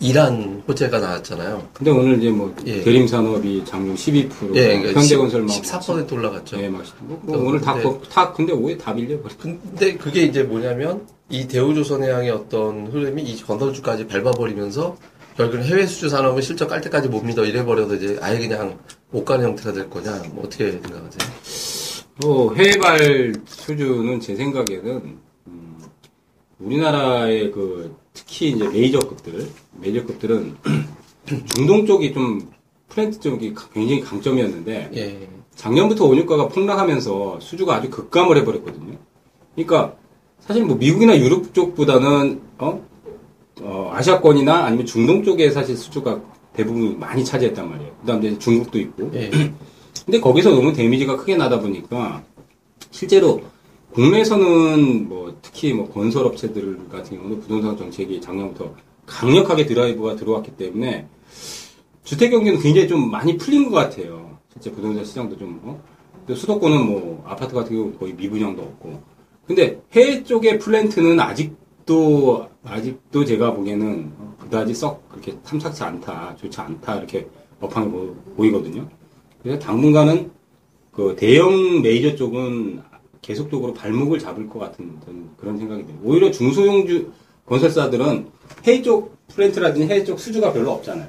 이란 호재가 나왔잖아요. 근데 오늘 이제 뭐 예. 대림 산업이 장중 12% 예, 그러니까 현대건설 막 14% 올라갔죠. 예, 막 뭐, 뭐 오늘 다, 근데- 근데 오해 다 빌려버려. 근데 그게 이제 뭐냐면 이 대우조선해양의 어떤 흐름이 이 건설주까지 밟아버리면서 결국은 해외 수주 산업은 실적 깔 때까지 못 믿어 이래버려도 이제 아예 그냥 못 가는 형태가 될 거냐 뭐 어떻게 생각하세요? 뭐 해외발 수주는 제 생각에는 음, 우리나라의 그 특히 이제 메이저급들 메이저급들은 중동 쪽이 좀 플랜트 쪽이 가- 굉장히 강점이었는데 예. 작년부터 원유가가 폭락하면서 수주가 아주 급감을 해버렸거든요. 그러니까 사실 뭐 미국이나 유럽 쪽보다는 어? 어, 아시아권이나 아니면 중동 쪽에 사실 수주가 대부분 많이 차지했단 말이에요. 그다음 이제 중국도 있고. 예. 근데 거기서 너무 damage가 크게 나다 보니까 실제로 국내에서는 뭐 특히 뭐 건설업체들 같은 경우는 부동산 정책이 작년부터 강력하게 드라이브가 들어왔기 때문에 주택 경기는 굉장히 좀 많이 풀린 것 같아요. 실제 부동산 시장도 좀. 어? 근데 수도권은 뭐 아파트 같은 경우 거의 미분양도 없고. 근데 해외 쪽의 플랜트는 아직 도 아직도 제가 보기에는 그다지 썩 그렇게 탐탁치 않다, 좋지 않다 이렇게 업황이 보- 보이거든요. 그래서 당분간은 그 대형 메이저 쪽은 계속적으로 발목을 잡을 것 같은 그런 생각이 들어요. 오히려 중소형주 건설사들은 해외 쪽 플랜트라든지 해외 쪽 수주가 별로 없잖아요.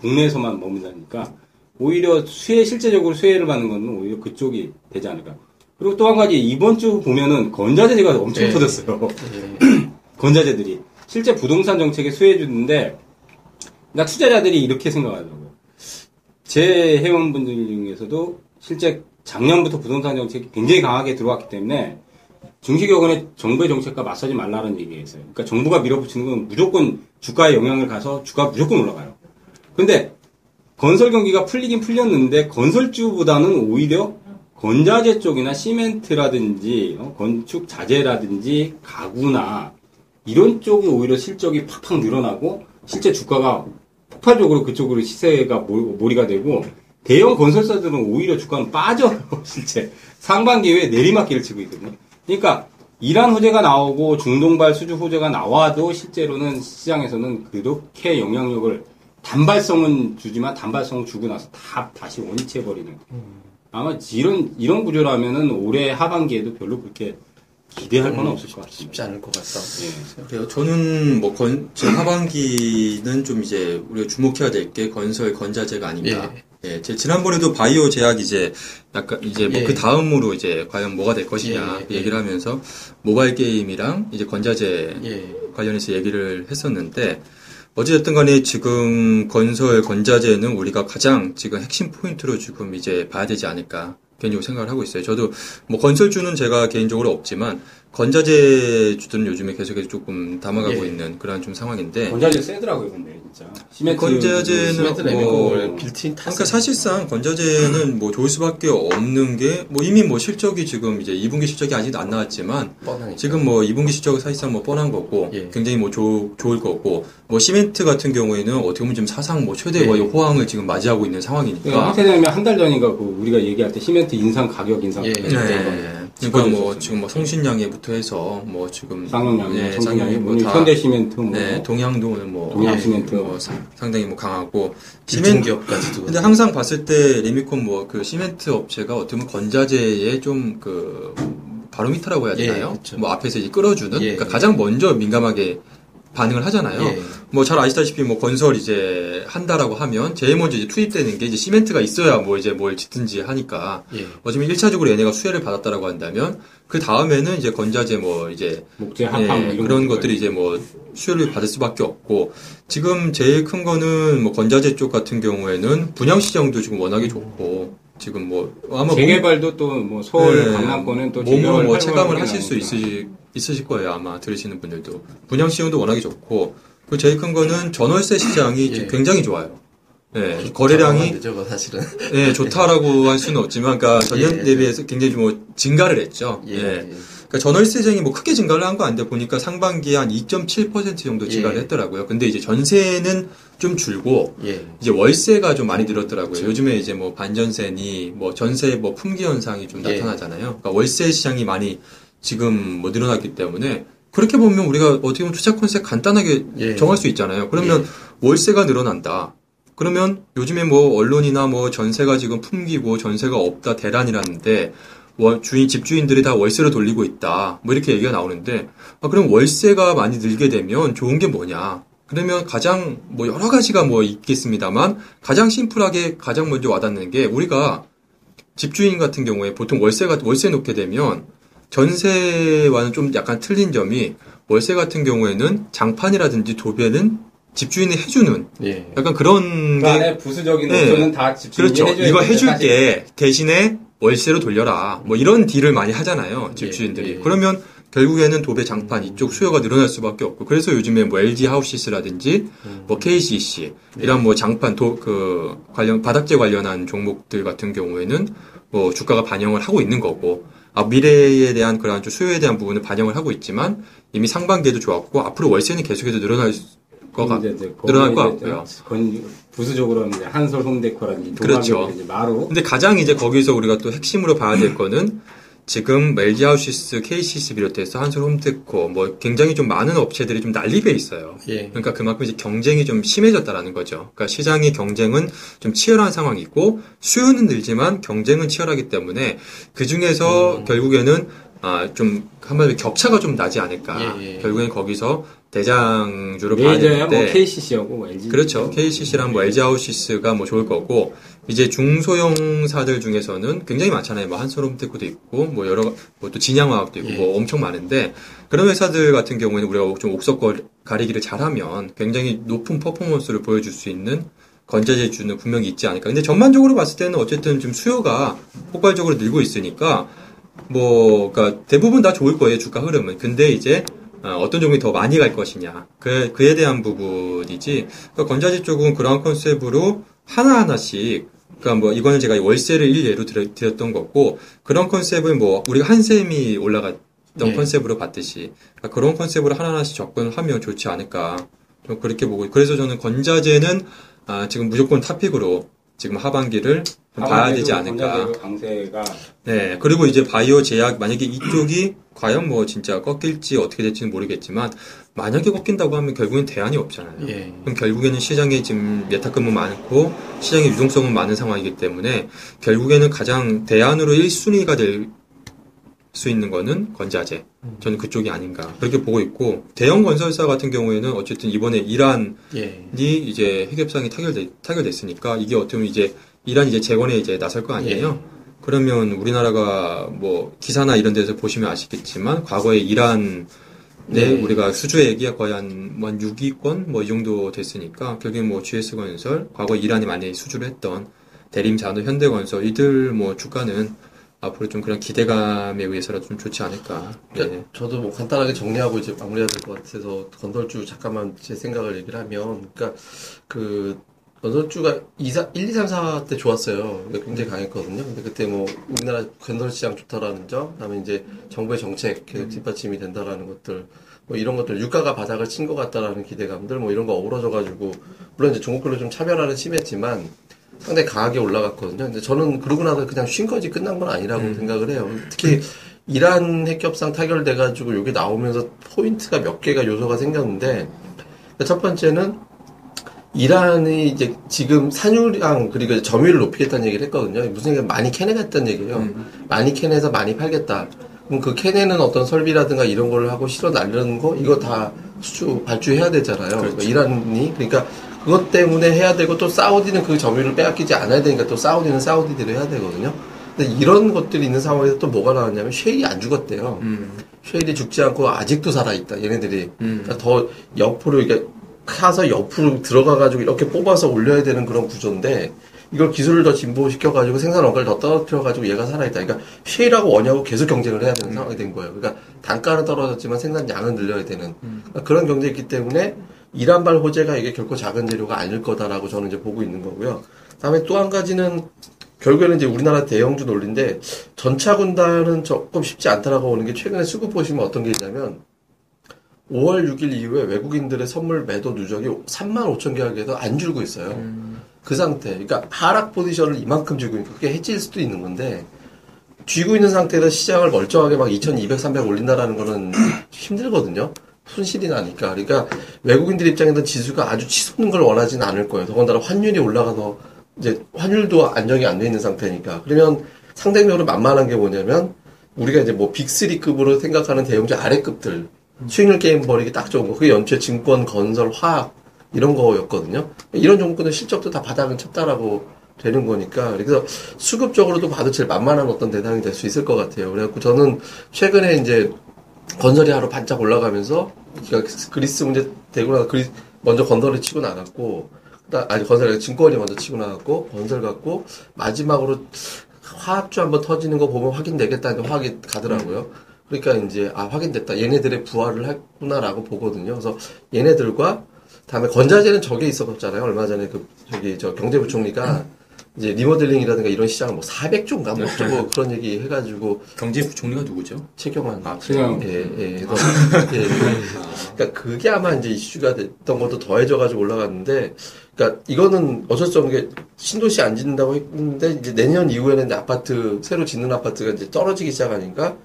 국내에서만 머문다니까 오히려 수혜 실제적으로 수혜를 받는 건 오히려 그쪽이 되지 않을까. 그리고 또 한 가지 이번 주 보면은 건자재가 엄청 네. 터졌어요. 예. 건자재들이 실제 부동산 정책에 수혜해 주는데 그러니까 투자자들이 이렇게 생각하더라고요. 제 회원분들 중에서도 실제 작년부터 부동산 정책이 굉장히 강하게 들어왔기 때문에 증시격언에 정부의 정책과 맞서지 말라는 얘기가 있어요. 그러니까 정부가 밀어붙이는 건 무조건 주가에 영향을 가서 주가 무조건 올라가요. 근데 건설 경기가 풀리긴 풀렸는데 건설주보다는 오히려 건자재 쪽이나 시멘트라든지 어, 건축 자재라든지 가구나 이런 쪽이 오히려 실적이 팍팍 늘어나고 실제 주가가 폭발적으로 그쪽으로 시세가 몰- 몰이가 되고 대형 건설사들은 오히려 주가는 빠져요 실제 상반기에 내리막길을 치고 있거든요. 그러니까 이란 호재가 나오고 중동발 수주 호재가 나와도 실제로는 시장에서는 그렇게 영향력을 단발성은 주지만 단발성을 주고 나서 다 다시 원위치해 버리는. 아마 이런 이런 구조라면은 올해 하반기에도 별로 그렇게 기대할 건 없을 것 같습니다. 쉽지 않을 것 같다. 예. 그래요. 저는 뭐 건, 제 하반기는 좀 이제 우리가 주목해야 될 게 건설 건자재가 아닌가. 예. 제 지난번에도 바이오 제약 이제 약간 이제 뭐 예. 그 다음으로 이제 과연 뭐가 될 것이냐 예, 예, 예. 얘기를 하면서 모바일 게임이랑 이제 건자재 예. 관련해서 얘기를 했었는데 어찌됐든 간에 지금 건설 건자재는 우리가 가장 지금 핵심 포인트로 지금 이제 봐야 되지 않을까 개인적으로 생각을 하고 있어요. 저도 뭐 건설주는 제가 개인적으로 없지만 건자재 주들은 요즘에 계속해서 조금 담아가고 예. 있는 그런 좀 상황인데 건자재 세더라고요, 근데 진짜. 시멘트 건자재는 시멘트 뭐- 빌트인 타. 그러니까 사실상 건자재는 뭐 좋을 수밖에 없는 게 뭐 이미 뭐 실적이 지금 이제 2분기 실적이 아직 안 나왔지만 뻔하니까. 지금 뭐 2분기 실적은 사실상 뭐 뻔한 거고 예. 굉장히 뭐 좋, 좋을 거고 뭐 시멘트 같은 경우에는 어떻게 보면 지금 사상 뭐 최대 예. 호황을 지금 맞이하고 있는 상황이니까 한세대면 한 달 전인가 그 우리가 얘기할 때 시멘트 인상 가격 인상 예. 그 그러니까 뭐. 지금 뭐 성신양회부터 해서 뭐 지금 쌍용양회, 네, 쌍용이 뭐뭐 다- 현대 시멘트 뭐 네, 동양도는 뭐 동양 예, 시멘트. 뭐 상- 상당히 뭐 강하고 시멘트 기업까지도. 근데 항상 봤을 때 레미콘 뭐 그 시멘트 업체가 어떻게 보면 건자재의 좀 그 바로미터라고 해야 예, 되나요? 그렇죠. 뭐 앞에서 이제 끌어주는 예, 그러니까 예. 가장 먼저 민감하게 반응을 하잖아요. 예. 뭐잘 아시다시피 뭐 건설 이제 한다라고 하면 제일 먼저 이제 투입되는 게 이제 시멘트가 있어야 뭐 이제 뭘 짓든지 하니까 예. 어쩌면 1차적으로 얘네가 수혜를 받았다라고 한다면 그 다음에는 이제 건자재 뭐 이제 목재 합판 뭐 예, 이런 그런 것들. 것들이 이제 뭐 수혜를 받을 수밖에 없고 지금 제일 큰 거는 뭐 건자재 쪽 같은 경우에는 분양 시장도 지금 워낙에 좋고 지금 뭐 아마 재개발도 또 뭐 서울 네, 강남권은 또 몸으로 뭐 체감을 하실 수. 있으시, 있으실 거예요 아마 들으시는 분들도 분양 시장도 워낙에 좋고 그 제일 큰 거는 전월세 시장이 예. 굉장히 좋아요. 예, 안 거래량이 되죠, 그거 사실은. 예, 좋다라고 할 수는 없지만 그러니까 전년 예. 대비해서 굉장히 뭐 증가를 했죠. 예. 예. 예. 그러니까 전월세 시장이 뭐 크게 증가를 한 거 아닌데 보니까 상반기에 한 2.7% 정도 증가를 예. 했더라고요. 근데 이제 전세는 좀 줄고 예. 이제 월세가 좀 많이 늘었더라고요. 그렇죠. 요즘에 이제 뭐 반전세니 뭐 전세 뭐 품귀 현상이 좀 예. 나타나잖아요. 그러니까 월세 시장이 많이 지금 뭐 늘어났기 때문에 그렇게 보면 우리가 어떻게 보면 투자 컨셉 간단하게 예. 정할 수 있잖아요. 그러면 월세가 늘어난다. 그러면 요즘에 뭐 언론이나 뭐 전세가 지금 품기고 전세가 없다 대란이라는데 월- 주인 집주인들이 다 월세로 돌리고 있다. 뭐 이렇게 얘기가 나오는데 아, 그럼 월세가 많이 늘게 되면 좋은 게 뭐냐? 그러면 가장 뭐 여러 가지가 뭐 있겠습니다만 가장 심플하게 가장 먼저 와닿는 게 우리가 집주인 같은 경우에 보통 월세가 월세 놓게 되면 전세와는 좀 약간 틀린 점이 월세 같은 경우에는 장판이라든지 도배는 집주인이 해주는 예. 약간 그런 그게 안에 부수적인 네. 요소는 다 집주인이 그렇죠. 해줘야 이거 해줄게 대신에 월세로 돌려라. 뭐 이런 딜을 많이 하잖아요. 집주인들이. 예, 예. 그러면 결국에는 도배 장판 이쪽 수요가 늘어날 수밖에 없고 그래서 요즘에 뭐 LG 하우시스라든지 뭐 KCC 이런 뭐 장판 도 그 관련 바닥재 관련한 종목들 같은 경우에는 뭐 주가가 반영을 하고 있는 거고 아, 미래에 대한 좀 수요에 대한 부분을 반영을 하고 있지만 이미 상반기에도 좋았고 앞으로 월세는 계속해서 늘어날 거가 이제 이제 늘어날 것 같고요. 건 부수적으로 이제 한솔 홈데코라든지 그렇죠. 이제 마루 근데 가장 이제 거기서 우리가 또 핵심으로 봐야 될 거는 지금 LG 하우시스, KCC 비롯해서 한솔 홈테코 뭐 굉장히 좀 많은 업체들이 좀 난립해 있어요. 예. 그러니까 그만큼 이제 경쟁이 좀 심해졌다라는 거죠. 그러니까 시장의 경쟁은 좀 치열한 상황이고 수요는 늘지만 경쟁은 치열하기 때문에 그 중에서 결국에는 아, 좀 한마디로 격차가 좀 나지 않을까. 예, 예. 결국엔 거기서 대장주로 봐야 메이저야 뭐 되는데 KCC하고 뭐 LG 그렇죠. KCC랑 뭐 LG 하우시스가 뭐 좋을 거고 이제 중소형사들 중에서는 굉장히 많잖아요. 뭐 한솔홈테크도 있고 뭐 여러 뭐 또 진양화학도 있고 예. 뭐 엄청 많은데 그런 회사들 같은 경우에는 우리가 좀 옥석 가리기를 잘하면 굉장히 높은 퍼포먼스를 보여줄 수 있는 건자재주는 분명히 있지 않을까. 근데 전반적으로 봤을 때는 어쨌든 좀 수요가 폭발적으로 늘고 있으니까 뭐 그러니까 대부분 다 좋을 거예요 주가 흐름은. 근데 이제 어, 어떤 종목이 더 많이 갈 것이냐. 그, 그에 대한 부분이지. 그러니까 건자재 쪽은 그런 컨셉으로 하나 하나씩, 그러니까 뭐 이거는 제가 월세를 일예로 드려- 드렸던 거고, 그런 컨셉을 뭐 우리가 한샘이 올라갔던 예. 컨셉으로 봤듯이, 그러니까 그런 컨셉으로 하나하나씩 접근하면 좋지 않을까. 좀 그렇게 보고, 그래서 저는 건자재는 아, 지금 무조건 탑픽으로 지금 하반기를 좀 봐야 되지 않을까. 강세가 네, 그리고 이제 바이오 제약, 만약에 이쪽이 과연 뭐 진짜 꺾일지 어떻게 될지는 모르겠지만, 만약에 꺾인다고 하면 결국엔 대안이 없잖아요. 예. 그럼 결국에는 시장에 지금 예탁금은 많고, 시장의 유동성은 많은 상황이기 때문에, 결국에는 가장 대안으로 1순위가 될 수 있는 거는 건자재. 저는 그쪽이 아닌가. 그렇게 보고 있고, 대형 건설사 같은 경우에는 어쨌든 이번에 이란이 예. 이제 핵협상이 타결돼, 타결됐으니까, 이게 어떻게 보면 이제, 이란 이제 재건에 이제 나설 거 아니에요? 그러면 우리나라가 뭐 기사나 이런 데서 보시면 아시겠지만 과거에 이란에 네. 우리가 수주액이 거의 한, 뭐한 6위권 뭐 이 정도 됐으니까 결국에 뭐 GS건설 과거 이란이 많이 수주를 했던 대림산업 현대건설 이들 뭐 주가는 앞으로 좀 그런 기대감에 의해서라도 좀 좋지 않을까. 네. 저도 뭐 간단하게 정리하고 이제 마무리해야 될 것 같아서 건설주 잠깐만 제 생각을 얘기를 하면, 그러니까 그 건설주가 2, 4, 1, 2, 3, 4 때 좋았어요. 그러니까 굉장히 강했거든요. 근데 그때 뭐 우리나라 건설 시장 좋다라는 점, 그다음에 이제 정부의 정책 계속 뒷받침이 된다라는 것들, 뭐 이런 것들, 유가가 바닥을 친 것 같다라는 기대감들, 뭐 이런 거 어우러져가지고 물론 이제 종목별로 좀 차별화는 심했지만 상당히 강하게 올라갔거든요. 근데 저는 그러고 나서 그냥 쉰 거지 끝난 건 아니라고 생각을 해요. 특히 이란 핵협상 타결돼가지고 여기 나오면서 포인트가 몇 개가 요소가 생겼는데 첫 번째는 이란이 이제 지금 산유량 그리고 점유율을 높이겠다는 얘기를 했거든요. 무슨 얘기 많이 캐내겠다는 얘기예요. 많이 캐내서 많이 팔겠다. 그럼 그 캐내는 어떤 설비라든가 이런 걸 하고 실어 날리는 거 이거 다 수주 발주해야 되잖아요. 그러니까 이란이 그러니까 그것 때문에 해야 되고 또 사우디는 그 점유율을 빼앗기지 않아야 되니까 또 사우디는 사우디대로 해야 되거든요. 근데 이런 것들이 있는 상황에서 또 뭐가 나왔냐면 쉐일이 안 죽었대요. 음. 쉐일이 죽지 않고 아직도 살아 있다. 얘네들이 그러니까 더 옆으로 이게 타서 옆으로 들어가가지고 이렇게 뽑아서 올려야 되는 그런 구조인데 이걸 기술을 더 진보시켜가지고 생산 원가를 더 떨어뜨려가지고 얘가 살아있다. 그러니까 쉐일하고 원유하고 계속 경쟁을 해야 되는 상황이 된 거예요. 그러니까 단가는 떨어졌지만 생산량은 늘려야 되는 그러니까 그런 경쟁이 있기 때문에 이란발 호재가 이게 결코 작은 재료가 아닐 거다라고 저는 이제 보고 있는 거고요. 다음에 또 한 가지는 결국에는 이제 우리나라 대형주 논리인데 전차 군단은 조금 쉽지 않다라고 보는 게 최근에 수급 보시면 어떤 게 있냐면 5월 6일 이후에 외국인들의 선물 매도 누적이 3만 5천 계약에서 안 줄고 있어요. 그 상태. 그러니까 하락 포지션을 이만큼 쥐고 있으니까 그게 해질 수도 있는 건데 쥐고 있는 상태에서 시장을 멀쩡하게 막 2200, 300 올린다라는 거는 힘들거든요. 손실이 나니까. 그러니까 외국인들 입장에서는 지수가 아주 치솟는 걸 원하지는 않을 거예요. 더군다나 환율이 올라가서 이제 환율도 안정이 안 돼 있는 상태니까. 그러면 상대적으로 만만한 게 뭐냐면 우리가 이제 뭐 빅3급으로 생각하는 대형주 아래급들 수익률 게임 벌이기 딱 좋은 거. 그게 연초에 증권, 건설, 화학 이런 거였거든요. 이런 종목들은 실적도 다 바닥은 쳤다라고 되는 거니까 그래서 수급적으로도 봐도 제일 만만한 어떤 대상이 될 수 있을 것 같아요. 그래갖고 저는 최근에 이제 건설이 하루 반짝 올라가면서 그러니까 그리스 문제 되고 나서 그리 먼저 건설을 치고 나갔고 아니 건설이 증권이 먼저 치고 나갔고 건설 갖고 마지막으로 화학주 한번 터지는 거 보면 확인되겠다는데 화학이 가더라고요. 그러니까 이제 아 확인됐다. 얘네들의 부활을 했구나라고 보거든요. 그래서 얘네들과 다음에 건자재는 저게 있었잖아요. 얼마 전에 그 저기 저 경제부총리가 이제 리모델링이라든가 이런 시장을 뭐 400조인가 뭐 어쩌고 그런 얘기 해가지고 경제부총리가 누구죠? 최경환 아, 최경환. 예, 예. 그래서 예, 예. 그러니까 그게 아마 이제 이슈가 됐던 것도 더해져가지고 올라갔는데, 그러니까 이거는 어쩔 수 없는 게 신도시 안 짓는다고 했는데 이제 내년 이후에는 이제 아파트 새로 짓는 아파트가 이제 떨어지기 시작하니까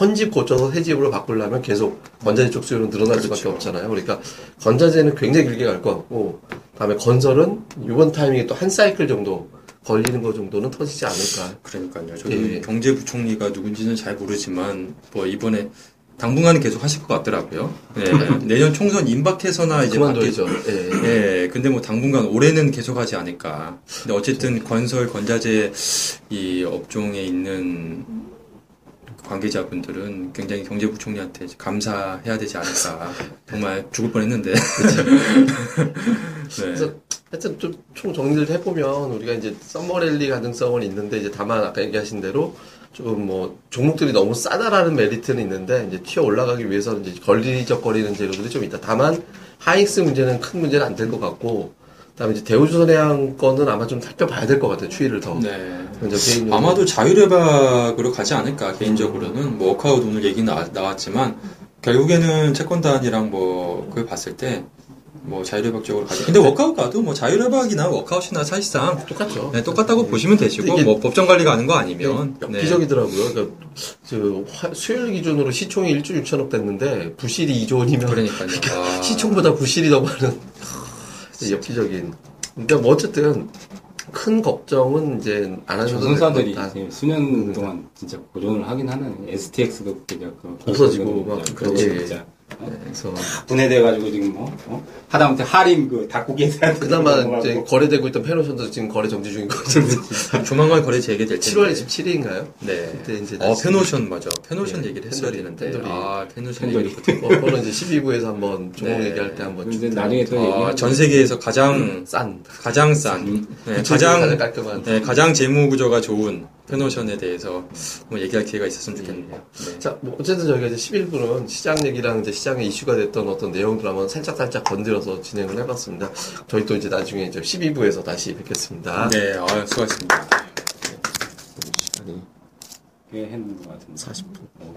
헌집 고쳐서 새 집으로 바꾸려면 계속 건자재 쪽 수요는 늘어날 수밖에 없잖아요. 그러니까 건자재는 굉장히 길게 갈 것 같고, 다음에 건설은 이번 타이밍에 또 한 사이클 정도 걸리는 거 정도는 터지지 않을까. 그러니까요. 저도 예. 경제부총리가 누군지는 잘 모르지만 뭐 이번에 당분간은 계속 하실 것 같더라고요. 예. 내년 총선 임박해서나 이제 그만둬야죠. 바뀌- 예. 예, 근데 뭐 당분간 올해는 계속 하지 않을까. 근데 어쨌든 건설 건자재 이 업종에 있는 관계자분들은 굉장히 경제부총리한테 감사해야 되지 않을까. 정말 죽을 뻔했는데. 네. 하여튼 좀 총 정리를 해보면 우리가 이제 썸머랠리 가능성은 있는데 이제 다만 아까 얘기하신 대로 조금 뭐 종목들이 너무 싸다라는 메리트는 있는데 이제 튀어 올라가기 위해서는 이제 걸리적거리는 재료들이 좀 있다. 다만 하이닉스 문제는 큰 문제는 안 될 것 같고 그다음에 이제 대우조선해양 거는 아마 좀 살펴봐야 될 것 같아요. 추이를 더. 네. 아마도 자율협약으로 가지 않을까 개인적으로는 뭐 워크아웃 오늘 얘기 나, 나왔지만 결국에는 채권단이랑 뭐 그걸 봤을 때 뭐 자율협약 쪽으로 가지. 근데 워크아웃 가도 뭐 자율협약이나 워크아웃이나 사실상 똑같죠. 네, 똑같다고 보시면 되시고 뭐 법정 관리 가는 거 아니면 네. 엽기적이더라고요. 그러니까 저 화- 수요일 기준으로 시총이 1조 6천억 됐는데 부실이 2조 원이면 그러니까요. 아, 시총보다 부실이 더 많은 엽기적인. 근데 뭐 어쨌든 큰 걱정은 이제 안 하셔도 조선사들이 수년 동안 진짜 고전을 하긴 하는 STX도 그냥 그 없어지고 막 그렇지 그렇게. 진짜 그래서 분해돼가지고 지금 뭐 어? 하다못해 하림 그 닭고기 회사한테 그나마. 이제 거래되고 있던 팬오션도 지금 거래 정지 중인 거거든요. 조만간 거래 재개될 텐데. 7월 27일인가요? 네. 그때 이제 어 팬오션 맞아. 팬오션 네, 얘기를 했어야 되는데. 아 팬오션. 어, 그거는 이제 1, 2부에서 한번 종목 네. 얘기할 때 한번 쭉 나중에 또 아, 전 세계에서 가장 싼 가장 싼, 음. 네, 가장 가장 깔끔한 네, 가장 재무 구조가 좋은 페노션에 대해서 뭐 얘기할 기회가 있었으면 좋겠네요. 네. 자, 뭐 어쨌든 저희가 이제 11부는 시장 얘기랑 이제 시장에 이슈가 됐던 어떤 내용들 한번 살짝살짝 건드려서 진행을 해봤습니다. 저희 또 이제 나중에 이제 12부에서 다시 뵙겠습니다. 네, 아, 수고하셨습니다. 시간이 꽤 했는 것 같은데 40분.